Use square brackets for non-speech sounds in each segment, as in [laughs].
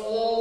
Lord.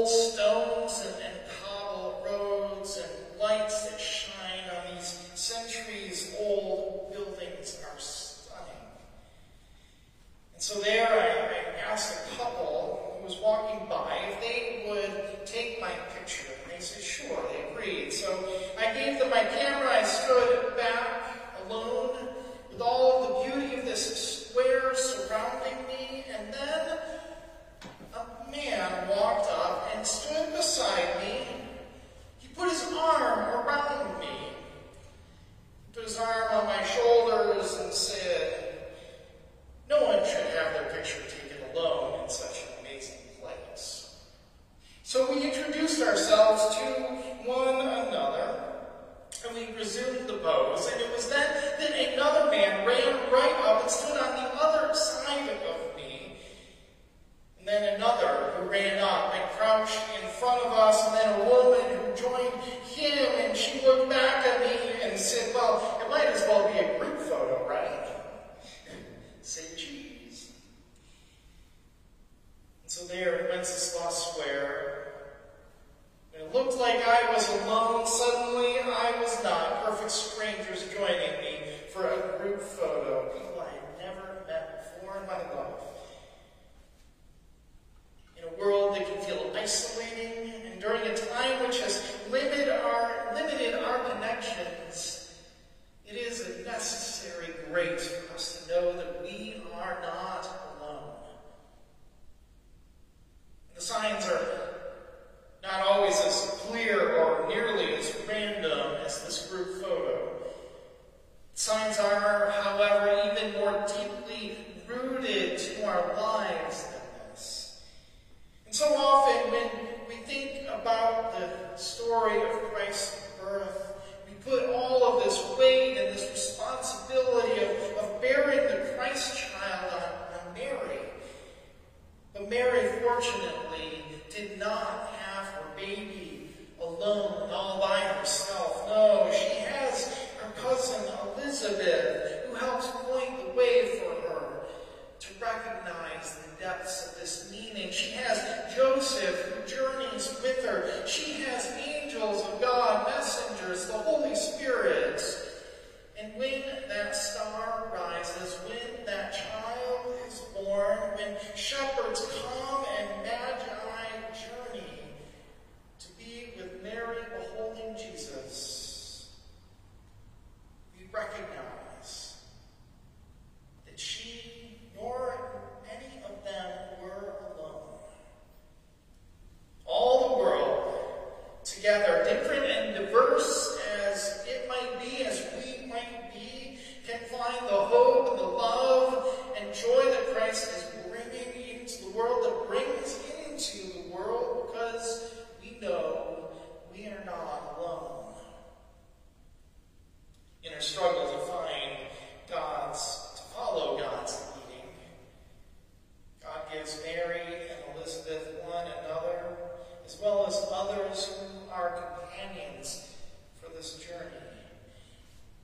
crouched in front of us, and then a woman who joined him, and she looked back at me and said, well, it might as well be a group photo, right? [laughs] Say cheese. And so there in Wenceslas Square, it looked like I was alone. Suddenly, I was not. Perfect strangers joining me for a group photo. People I had never met before in my life. In a world that can feel Joseph journeys with her. She has angels of God as well as others who are companions for this journey.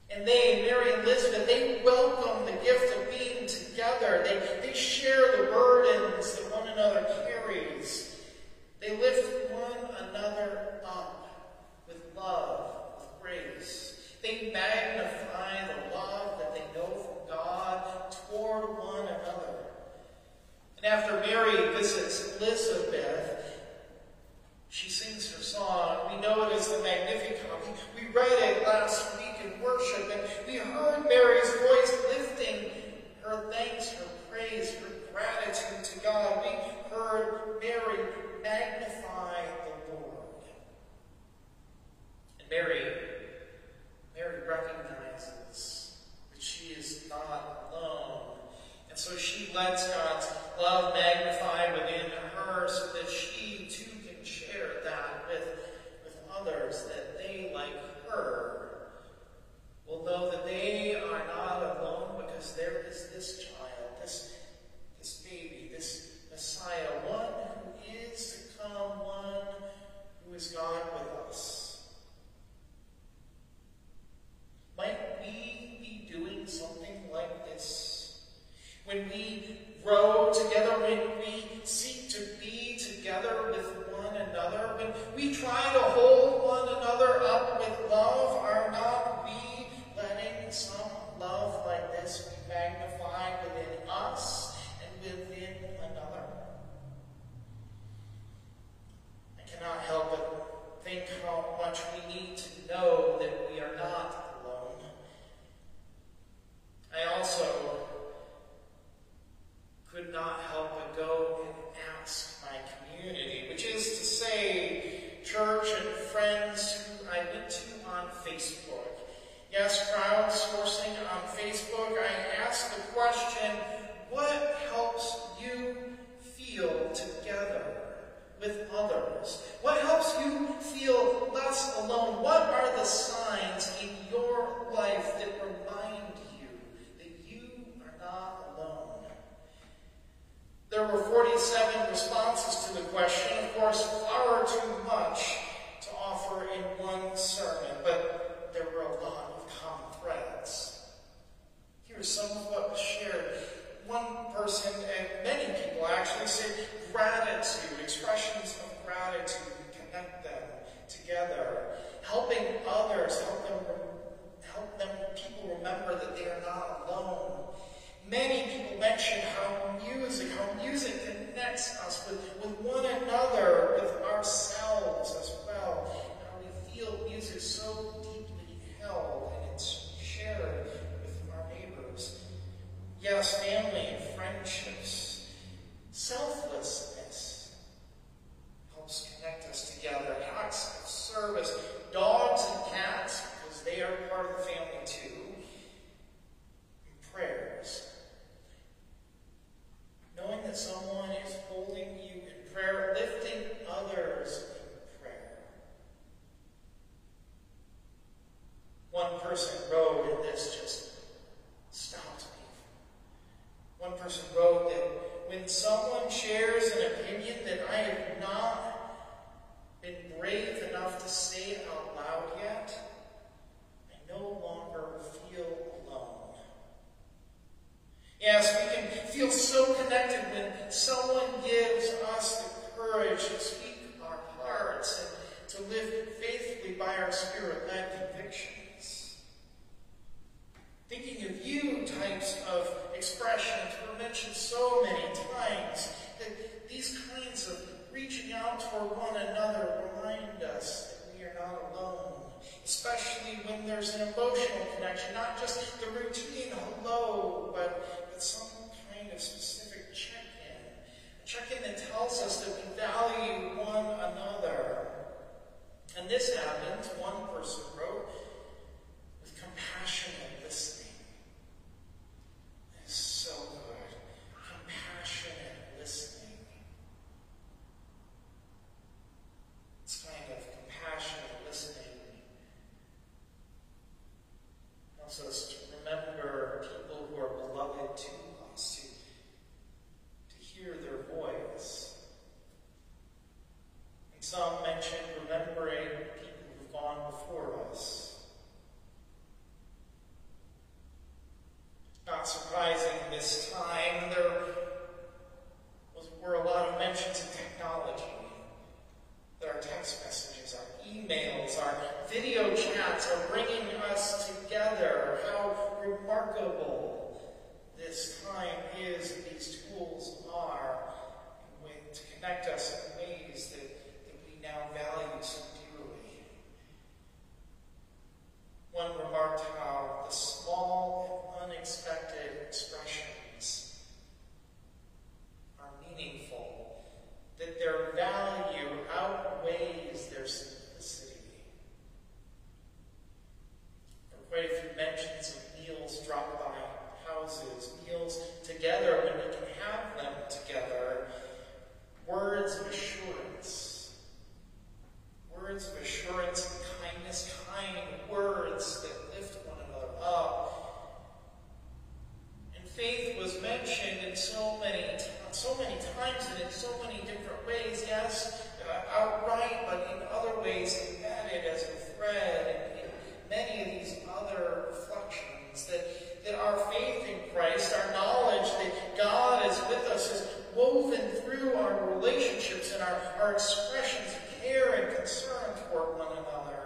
And they, Mary and Elizabeth, they welcome the gift of being together. They, they share the burdens that one another carries. They lift one another up with love, with grace. They magnify the love that they know from God toward one another. And after Mary visits Elizabeth, course, far too much to offer in one sermon, but there were a lot of common threads. Here's some of what was shared. One person, and many people actually, said gratitude, expressions of gratitude connect them together. Helping others, help them, help them people remember that they are not alone. Many people mentioned how music, how music connects us with, with one another generations. This happens, one person wrote, with compassionate listening. It's so good. Compassionate listening. It's kind of compassionate listening. Also, us to remember people who are beloved to us, to, to hear their voice. And some down valley. Our expressions of care and concern toward one another.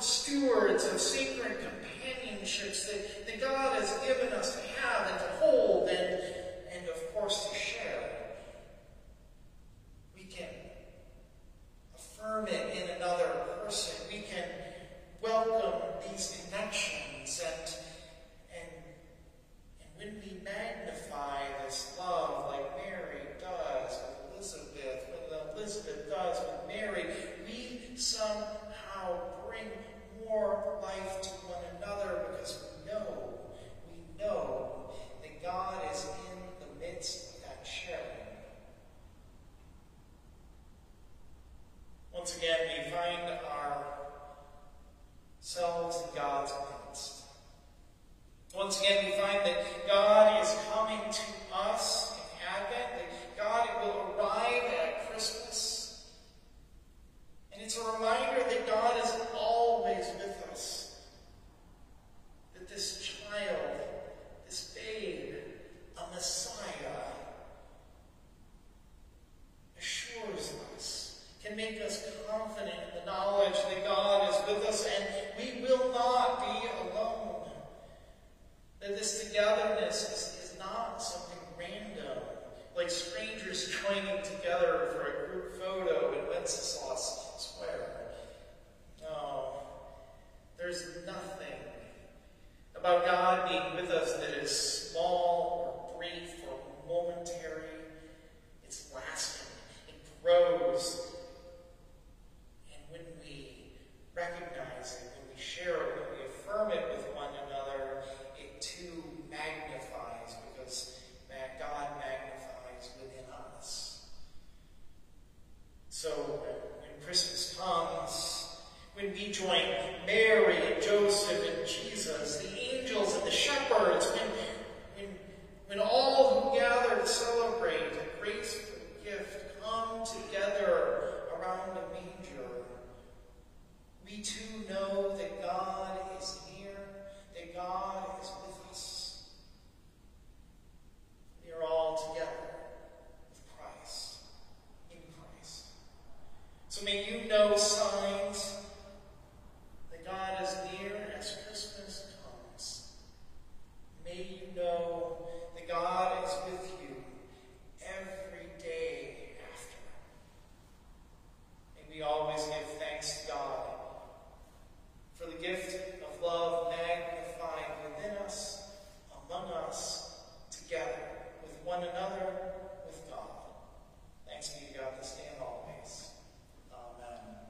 stewards of sacred companionships that, that God has given us to have and to hold and, and of course, to share. We can affirm it in another person. We can welcome these connections and, and, and when we magnify this love like Mary does with Elizabeth, when Elizabeth does with Mary, we somehow bring more life to one another because we know, we know that God is in the midst of that sharing. Once again, we find ourselves in God's midst. Once again, we find that God is coming to us in Advent, that God will arrive at Christmas. And it's a reminder that God When we join Mary and Joseph and Jesus, the angels and the shepherds, when, when, when all who gather to celebrate a graceful gift come together around a manger, we too know that God is near, that God is with us. We are all together with Christ, in Christ. So may you know signs